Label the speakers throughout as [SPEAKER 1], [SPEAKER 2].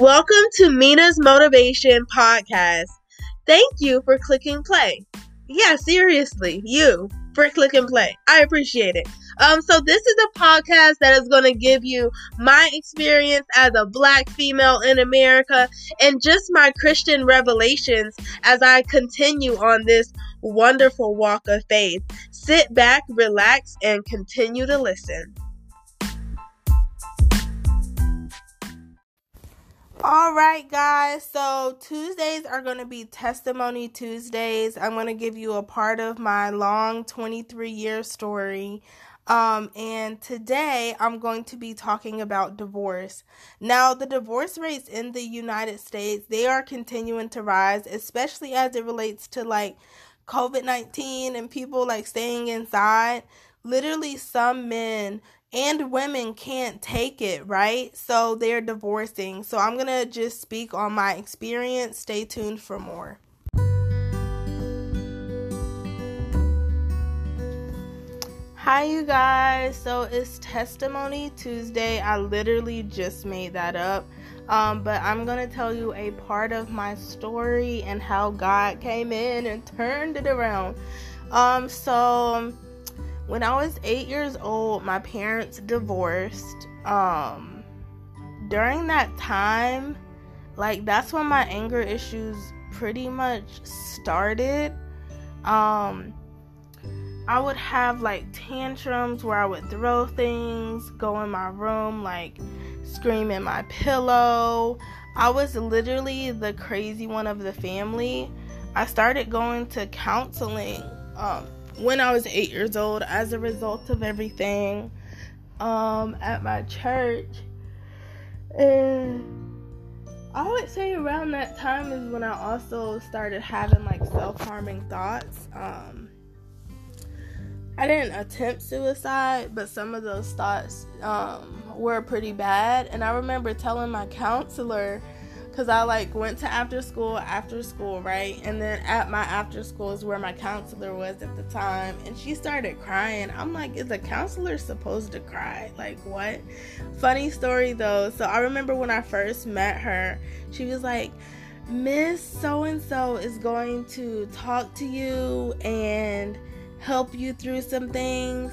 [SPEAKER 1] Welcome to Mina's Motivation Podcast. Thank you for clicking play. Yeah, seriously, you for click and play. I appreciate it. Um, so this is a podcast that is going to give you my experience as a black female in America and just my Christian revelations as I continue on this wonderful walk of faith. Sit back, relax, and continue to listen. All right, guys. So Tuesdays are going to be Testimony Tuesdays. I'm going to give you a part of my long 23 year story. Um, and today I'm going to be talking about divorce. Now, the divorce rates in the United States, they are continuing to rise, especially as it relates to like COVID 19 and people like staying inside. Literally, some men and women can't take it, right? So they're divorcing. So I'm going to just speak on my experience. Stay tuned for more. Hi, you guys. So it's Testimony Tuesday. I literally just made that up. Um, but I'm going to tell you a part of my story and how God came in and turned it around. Um, so when I was eight years old, my parents divorced. Um, during that time, like that's when my anger issues pretty much started. Um, I would have like tantrums where I would throw things, go in my room, like scream in my pillow. I was literally the crazy one of the family. I started going to counseling um, when I was eight years old as a result of everything um, at my church. And I would say around that time is when I also started having like self harming thoughts. Um, I didn't attempt suicide, but some of those thoughts um, were pretty bad. And I remember telling my counselor because I like went to after school, after school, right? And then at my after school is where my counselor was at the time, and she started crying. I'm like, is a counselor supposed to cry? Like, what? Funny story though. So I remember when I first met her, she was like, Miss So and so is going to talk to you and help you through some things.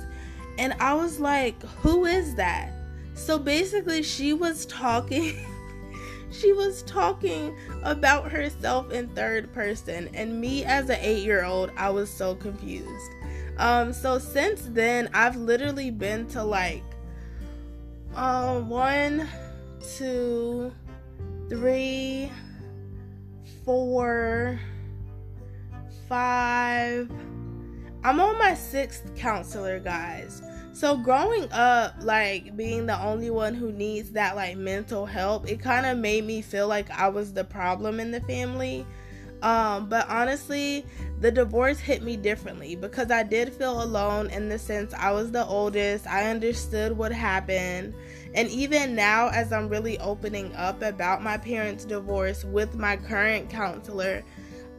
[SPEAKER 1] And I was like, who is that? So basically, she was talking. she was talking about herself in third person and me as an eight year old i was so confused. Um so since then i've literally been to like um one two three four five. I'm on my sixth counselor guys so growing up, like being the only one who needs that like mental help, it kind of made me feel like I was the problem in the family. Um, but honestly, the divorce hit me differently because I did feel alone in the sense I was the oldest. I understood what happened. And even now, as I'm really opening up about my parents' divorce with my current counselor,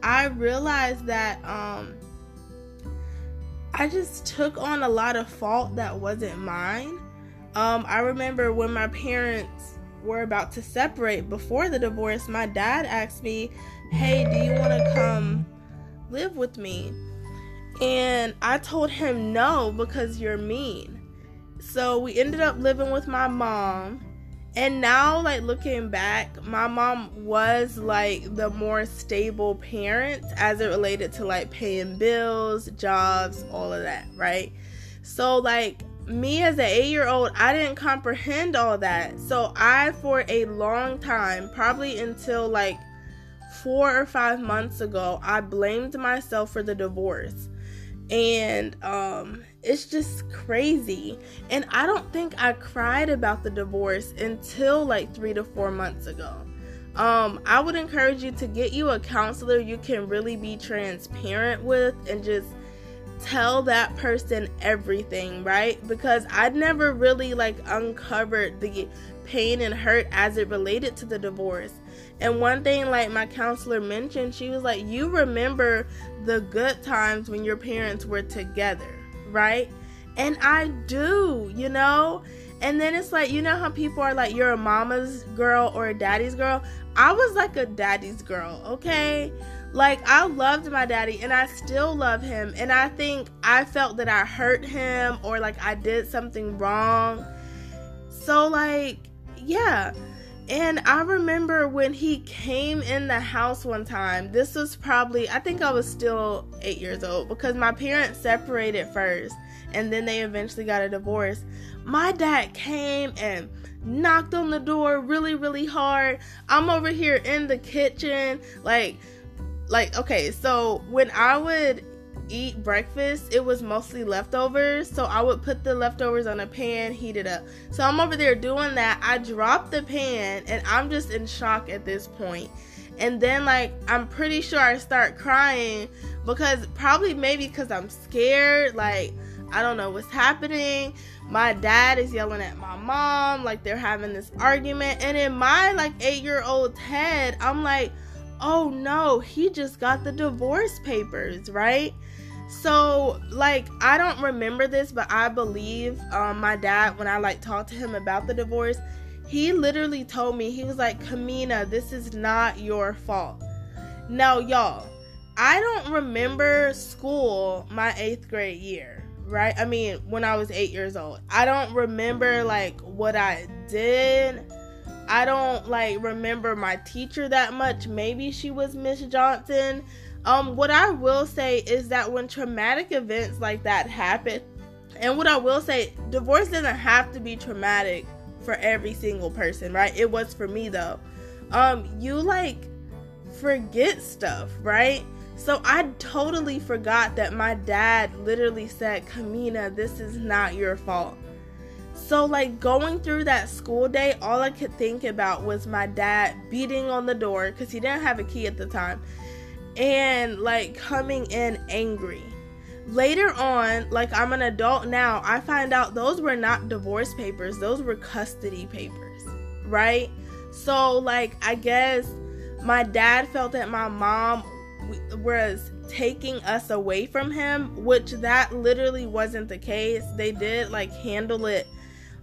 [SPEAKER 1] I realized that um, I just took on a lot of fault that wasn't mine. Um, I remember when my parents were about to separate before the divorce, my dad asked me, Hey, do you want to come live with me? And I told him no because you're mean. So we ended up living with my mom and now like looking back my mom was like the more stable parent as it related to like paying bills jobs all of that right? So like me as an eight year old i didn't comprehend all that. So i for a long time probably until like four or five months ago i blamed myself for the divorce. And um it's just crazy. And I don't think I cried about the divorce until like three to four months ago. Um, I would encourage you to get you a counselor you can really be transparent with and just tell that person everything, right? Because I'd never really like uncovered the pain and hurt as it related to the divorce. And one thing, like my counselor mentioned, she was like, You remember the good times when your parents were together right? And I do, you know? And then it's like, you know how people are like, you're a mama's girl or a daddy's girl? I was like a daddy's girl, okay? Like, I loved my daddy and I still love him. And I think I felt that I hurt him or like I did something wrong. So, like, yeah. And I remember when he came in the house one time, this was probably, I think I was still eight years old because my parents separated first and then they eventually got a divorce. My dad came and knocked on the door really, really hard. I'm over here in the kitchen, like, like, okay, so when I would eat breakfast, it was mostly leftovers. So I would put the leftovers on a pan, heat it up. So I'm over there doing that. I drop the pan and I'm just in shock at this point. And then, like, I'm pretty sure I start crying because probably maybe because I'm scared. Like, I don't know what's happening. My dad is yelling at my mom, like, they're having this argument. And in my, like, eight year old head, I'm like, oh no, he just got the divorce papers, right? So, like, I don't remember this, but I believe um, my dad, when I like talked to him about the divorce, he literally told me, he was like, Kamina, this is not your fault. Now, y'all, I don't remember school my eighth grade year, right? I mean, when I was eight years old. I don't remember like what I did. I don't like remember my teacher that much. Maybe she was Miss Johnson. Um, what I will say is that when traumatic events like that happen, and what I will say, divorce doesn't have to be traumatic for every single person, right? It was for me though. Um, you like forget stuff, right? So I totally forgot that my dad literally said, Kamina, this is not your fault. So, like, going through that school day, all I could think about was my dad beating on the door because he didn't have a key at the time and like coming in angry. Later on, like I'm an adult now, I find out those were not divorce papers, those were custody papers, right? So, like, I guess my dad felt that my mom was taking us away from him, which that literally wasn't the case. They did like handle it.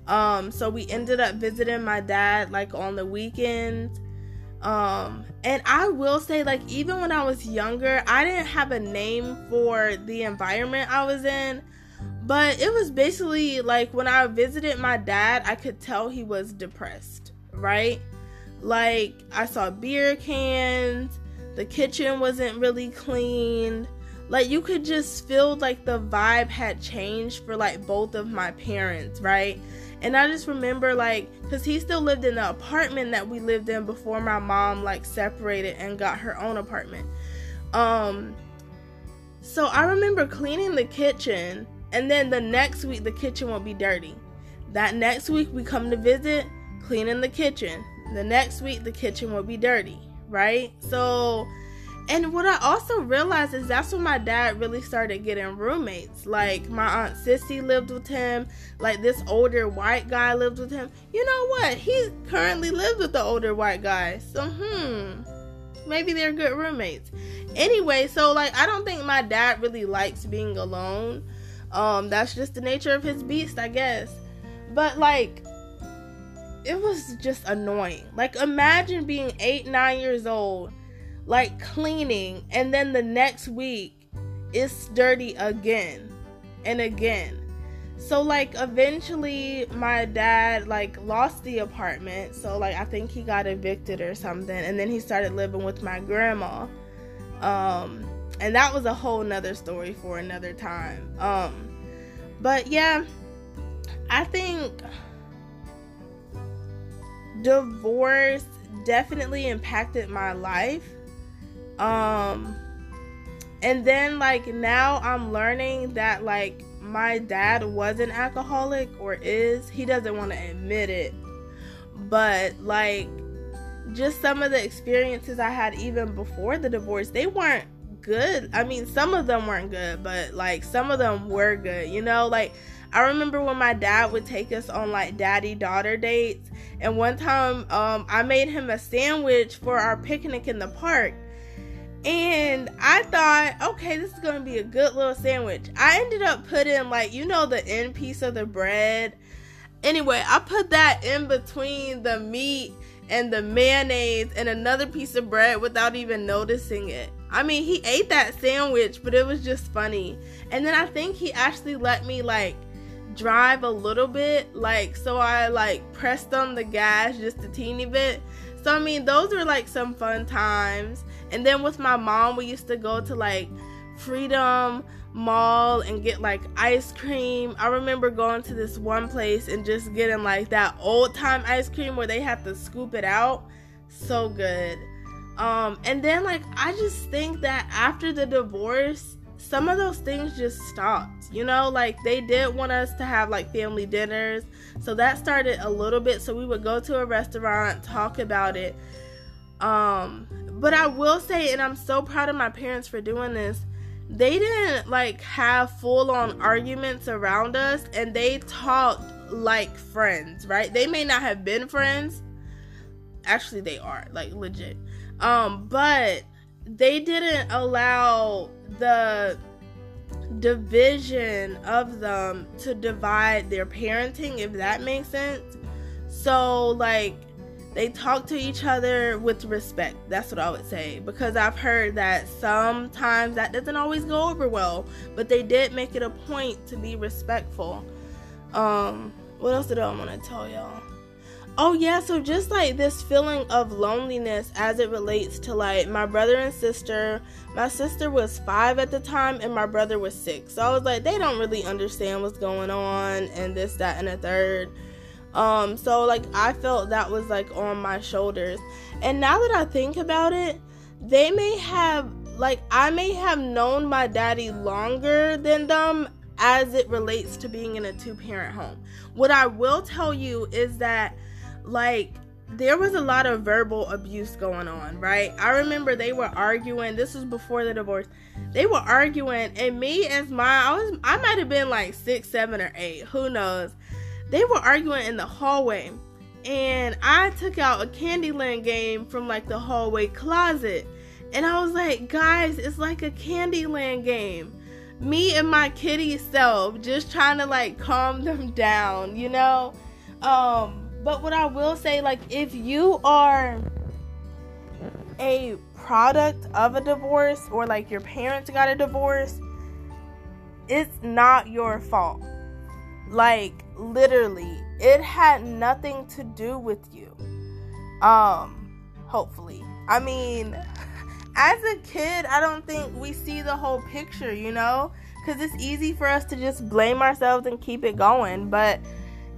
[SPEAKER 1] Um, so we ended up visiting my dad like on the weekends um, and I will say, like, even when I was younger, I didn't have a name for the environment I was in. But it was basically like when I visited my dad, I could tell he was depressed, right? Like, I saw beer cans, the kitchen wasn't really clean. Like, you could just feel like the vibe had changed for like both of my parents, right? And I just remember like cuz he still lived in the apartment that we lived in before my mom like separated and got her own apartment. Um so I remember cleaning the kitchen and then the next week the kitchen would be dirty. That next week we come to visit, cleaning the kitchen. The next week the kitchen will be dirty, right? So and what I also realized is that's when my dad really started getting roommates. Like my aunt Sissy lived with him. Like this older white guy lived with him. You know what? He currently lives with the older white guy. So hmm, maybe they're good roommates. Anyway, so like I don't think my dad really likes being alone. Um, that's just the nature of his beast, I guess. But like it was just annoying. Like imagine being eight, nine years old like cleaning, and then the next week it's dirty again and again. So like eventually my dad like lost the apartment. So like I think he got evicted or something and then he started living with my grandma. Um and that was a whole nother story for another time. Um but yeah, I think divorce definitely impacted my life um and then like now I'm learning that like my dad was an alcoholic or is. He doesn't want to admit it. But like just some of the experiences I had even before the divorce, they weren't good. I mean, some of them weren't good, but like some of them were good. You know, like I remember when my dad would take us on like daddy daughter dates, and one time um I made him a sandwich for our picnic in the park and I thought, okay, this is gonna be a good little sandwich. I ended up putting like you know the end piece of the bread Anyway, I put that in between the meat and the mayonnaise and another piece of bread without even noticing it. I mean, he ate that sandwich, but it was just funny. And then I think he actually let me like drive a little bit, like so I like pressed on the gas just a teeny bit. So I mean, those were like some fun times. And then with my mom, we used to go to like Freedom Mall and get like ice cream. I remember going to this one place and just getting like that old time ice cream where they have to scoop it out. So good. Um, and then like I just think that after the divorce, some of those things just stopped. You know, like they did want us to have like family dinners. So that started a little bit. So we would go to a restaurant, talk about it. Um, but I will say, and I'm so proud of my parents for doing this they didn't like have full on arguments around us and they talked like friends, right? They may not have been friends. Actually, they are like legit. Um, but they didn't allow the division of them to divide their parenting, if that makes sense. So, like, they talk to each other with respect. That's what I would say. Because I've heard that sometimes that doesn't always go over well, but they did make it a point to be respectful. Um, what else did I want to tell y'all? Oh yeah, so just like this feeling of loneliness as it relates to like my brother and sister. My sister was 5 at the time and my brother was 6. So I was like they don't really understand what's going on and this that and a third. Um, so like I felt that was like on my shoulders. And now that I think about it, they may have like I may have known my daddy longer than them as it relates to being in a two parent home. What I will tell you is that like there was a lot of verbal abuse going on, right? I remember they were arguing. This was before the divorce. They were arguing, and me as my I was I might have been like six, seven, or eight. Who knows? They were arguing in the hallway and I took out a Candyland game from like the hallway closet. And I was like, guys, it's like a Candyland game. Me and my kitty self just trying to like calm them down, you know? Um, but what I will say, like, if you are a product of a divorce or like your parents got a divorce, it's not your fault. Like, literally, it had nothing to do with you. Um, hopefully. I mean, as a kid, I don't think we see the whole picture, you know? Because it's easy for us to just blame ourselves and keep it going. But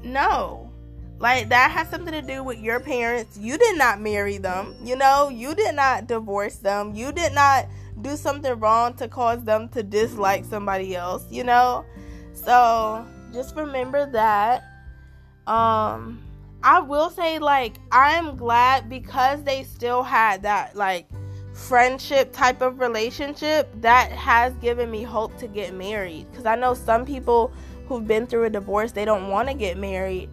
[SPEAKER 1] no, like that has something to do with your parents. You did not marry them, you know? You did not divorce them. You did not do something wrong to cause them to dislike somebody else, you know? So just remember that. Um, I will say, like, I'm glad because they still had that, like, friendship type of relationship that has given me hope to get married. Because I know some people who've been through a divorce, they don't want to get married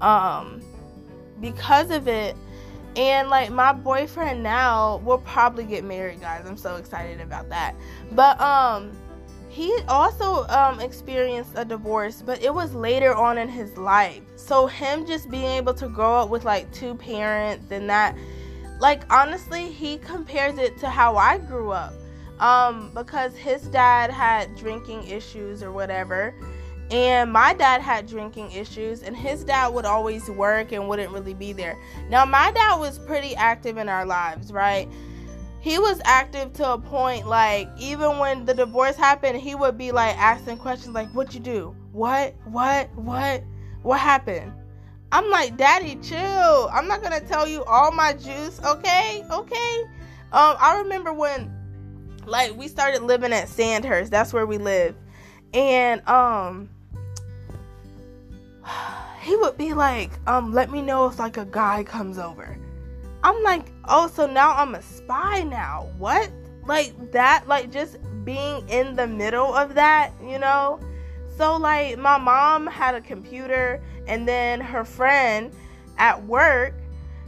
[SPEAKER 1] um, because of it. And like my boyfriend now will probably get married, guys. I'm so excited about that. But um he also um, experienced a divorce, but it was later on in his life. So him just being able to grow up with like two parents and that, like honestly, he compares it to how I grew up, um, because his dad had drinking issues or whatever, and my dad had drinking issues, and his dad would always work and wouldn't really be there. Now my dad was pretty active in our lives, right? He was active to a point like even when the divorce happened he would be like asking questions like what you do? What? What? What? What happened? I'm like daddy chill. I'm not gonna tell you all my juice okay? Okay? Um i remember when like we started living at sandhurst. That's where we live. And um he would be like um let me know if like a guy comes over I'm like, oh, so now I'm a spy now. What? Like that, like just being in the middle of that, you know? So, like, my mom had a computer, and then her friend at work,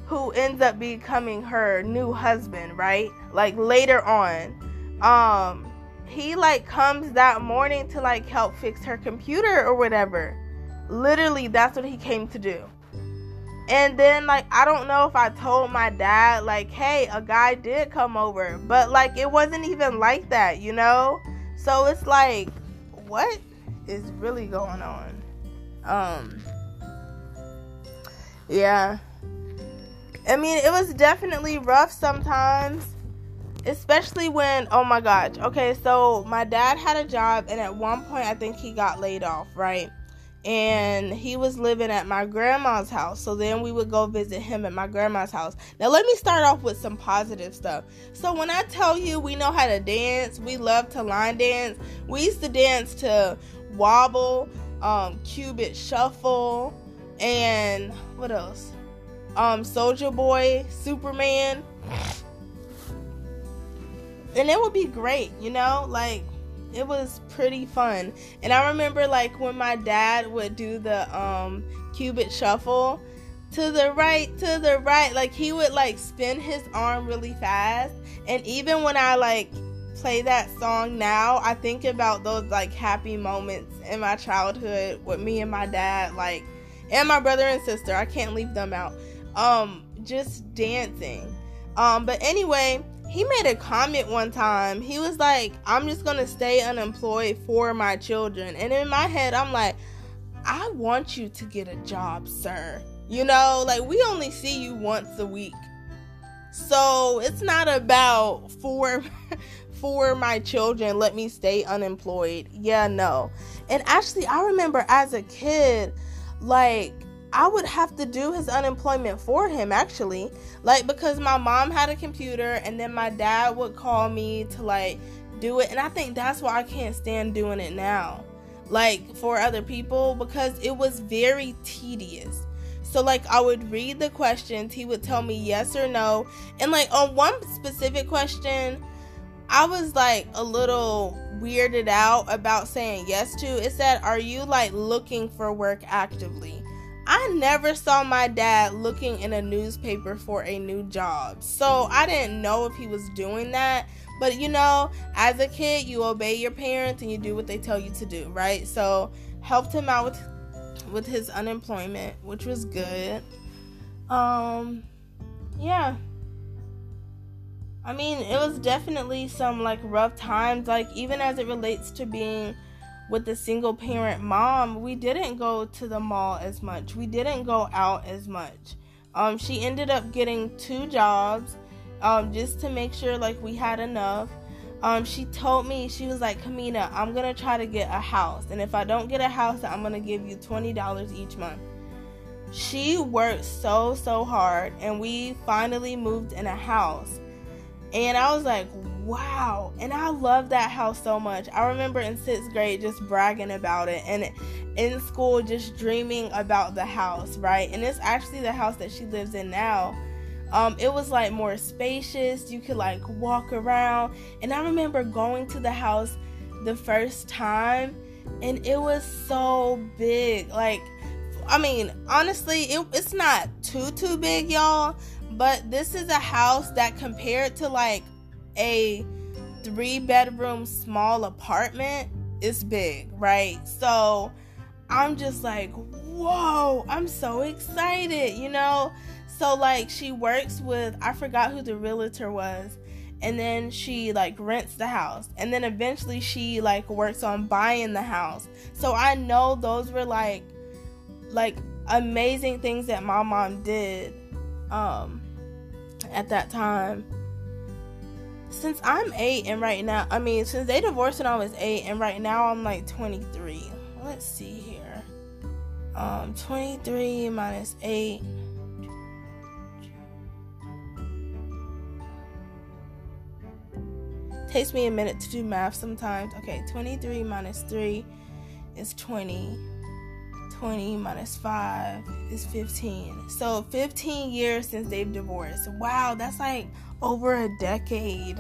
[SPEAKER 1] who ends up becoming her new husband, right? Like, later on, um, he like comes that morning to like help fix her computer or whatever. Literally, that's what he came to do. And then, like, I don't know if I told my dad, like, hey, a guy did come over, but like, it wasn't even like that, you know? So it's like, what is really going on? Um, yeah. I mean, it was definitely rough sometimes, especially when, oh my gosh. Okay, so my dad had a job, and at one point, I think he got laid off, right? And he was living at my grandma's house. So then we would go visit him at my grandma's house. Now, let me start off with some positive stuff. So, when I tell you we know how to dance, we love to line dance. We used to dance to wobble, um, Cupid Shuffle, and what else? um Soulja Boy, Superman. And it would be great, you know? Like it was pretty fun. And I remember like when my dad would do the um Cupid Shuffle to the right, to the right, like he would like spin his arm really fast. And even when I like play that song now, I think about those like happy moments in my childhood with me and my dad, like and my brother and sister. I can't leave them out um just dancing. Um but anyway, he made a comment one time. He was like, "I'm just going to stay unemployed for my children." And in my head, I'm like, "I want you to get a job, sir." You know, like we only see you once a week. So, it's not about for for my children, let me stay unemployed. Yeah, no. And actually, I remember as a kid like I would have to do his unemployment for him actually. Like because my mom had a computer and then my dad would call me to like do it and I think that's why I can't stand doing it now. Like for other people because it was very tedious. So like I would read the questions, he would tell me yes or no. And like on one specific question, I was like a little weirded out about saying yes to. It said, "Are you like looking for work actively?" I never saw my dad looking in a newspaper for a new job. So I didn't know if he was doing that. But you know, as a kid, you obey your parents and you do what they tell you to do, right? So helped him out with with his unemployment, which was good. Um yeah. I mean, it was definitely some like rough times like even as it relates to being with the single parent mom, we didn't go to the mall as much. We didn't go out as much. Um, she ended up getting two jobs um, just to make sure like we had enough. Um, she told me she was like, Kamina, I'm gonna try to get a house, and if I don't get a house, I'm gonna give you twenty dollars each month. She worked so so hard, and we finally moved in a house. And I was like, wow. And I love that house so much. I remember in sixth grade just bragging about it and in school just dreaming about the house, right? And it's actually the house that she lives in now. Um, it was like more spacious. You could like walk around. And I remember going to the house the first time and it was so big. Like, I mean, honestly, it, it's not too, too big, y'all. But this is a house that compared to like a three bedroom small apartment is big, right? So I'm just like, whoa, I'm so excited, you know? So like she works with I forgot who the realtor was and then she like rents the house and then eventually she like works on buying the house. So I know those were like like amazing things that my mom did um at that time since I'm eight and right now, I mean, since they divorced when I was eight and right now I'm like 23. Let's see here. Um, 23 minus eight. Takes me a minute to do math sometimes. Okay, 23 minus 3 is 20. 20 minus 5 is 15. So 15 years since they've divorced. Wow, that's like over a decade.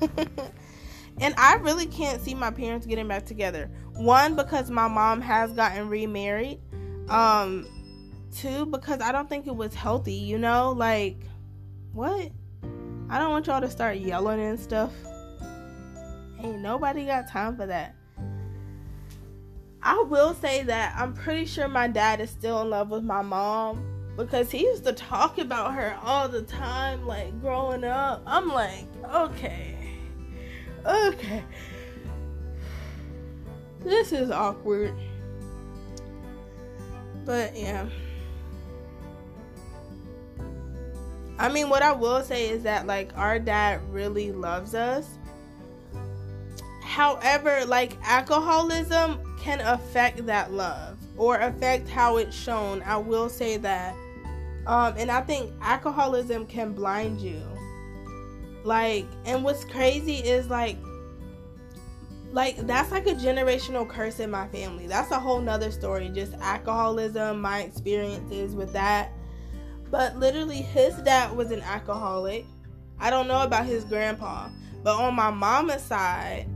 [SPEAKER 1] and I really can't see my parents getting back together. One, because my mom has gotten remarried. Um, two, because I don't think it was healthy, you know? Like, what? I don't want y'all to start yelling and stuff. Ain't nobody got time for that. I will say that I'm pretty sure my dad is still in love with my mom because he used to talk about her all the time, like growing up. I'm like, okay, okay. This is awkward. But yeah. I mean, what I will say is that, like, our dad really loves us. However, like, alcoholism can affect that love or affect how it's shown. I will say that. Um, and I think alcoholism can blind you. Like, and what's crazy is like, like that's like a generational curse in my family. That's a whole nother story. Just alcoholism, my experiences with that. But literally, his dad was an alcoholic. I don't know about his grandpa, but on my mama's side,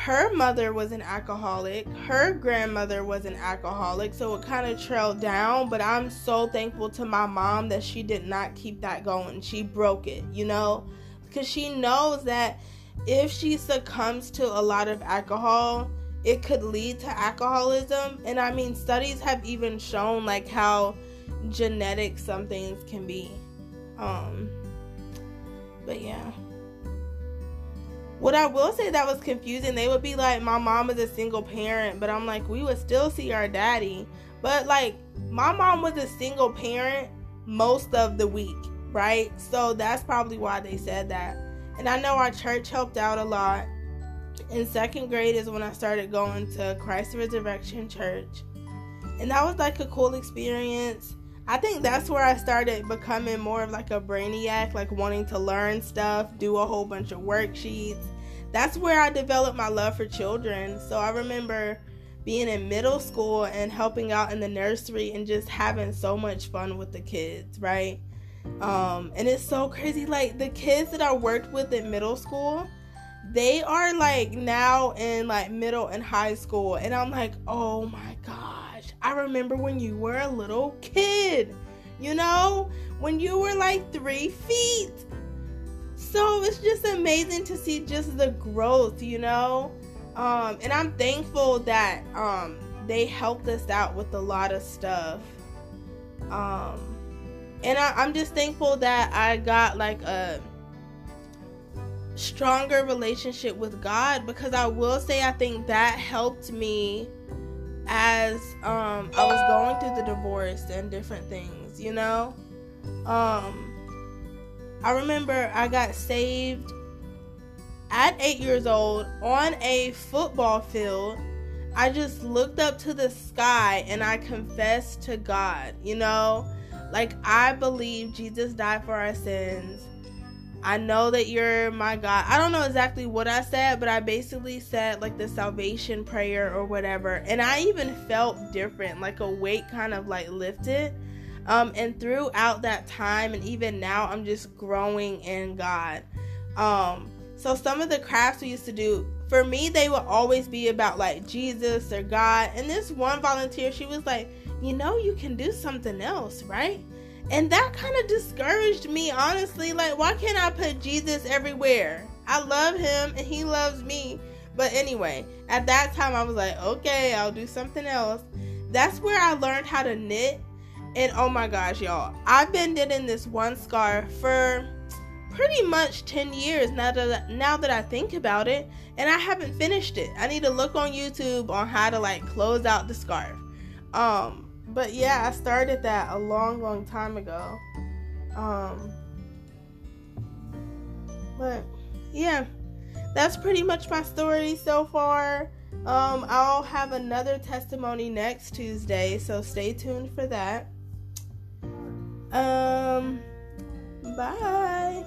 [SPEAKER 1] her mother was an alcoholic, her grandmother was an alcoholic, so it kind of trailed down. But I'm so thankful to my mom that she did not keep that going. She broke it, you know, because she knows that if she succumbs to a lot of alcohol, it could lead to alcoholism. And I mean, studies have even shown like how genetic some things can be. Um, but yeah. What I will say that was confusing, they would be like, my mom is a single parent, but I'm like, we would still see our daddy. But like, my mom was a single parent most of the week, right? So that's probably why they said that. And I know our church helped out a lot. In second grade is when I started going to Christ Resurrection Church. And that was like a cool experience. I think that's where I started becoming more of like a brainiac, like wanting to learn stuff, do a whole bunch of worksheets. That's where I developed my love for children. So I remember being in middle school and helping out in the nursery and just having so much fun with the kids, right? Um, and it's so crazy. Like the kids that I worked with in middle school, they are like now in like middle and high school. And I'm like, oh my God I remember when you were a little kid, you know, when you were like three feet. So it's just amazing to see just the growth, you know. Um, and I'm thankful that um, they helped us out with a lot of stuff. Um, and I, I'm just thankful that I got like a stronger relationship with God because I will say I think that helped me as um, I was going through the divorce and different things, you know. Um, I remember I got saved at eight years old on a football field. I just looked up to the sky and I confessed to God, you know, like I believe Jesus died for our sins I know that you're my God. I don't know exactly what I said, but I basically said like the salvation prayer or whatever. And I even felt different, like a weight kind of like lifted. Um, and throughout that time, and even now, I'm just growing in God. Um, so some of the crafts we used to do, for me, they would always be about like Jesus or God. And this one volunteer, she was like, you know, you can do something else, right? And that kind of discouraged me, honestly. Like, why can't I put Jesus everywhere? I love him and he loves me. But anyway, at that time, I was like, okay, I'll do something else. That's where I learned how to knit. And oh my gosh, y'all, I've been knitting this one scarf for pretty much 10 years now that now that I think about it and I haven't finished it. I need to look on YouTube on how to like close out the scarf. Um but yeah, I started that a long, long time ago. Um, but yeah, that's pretty much my story so far. Um, I'll have another testimony next Tuesday, so stay tuned for that. Um, bye.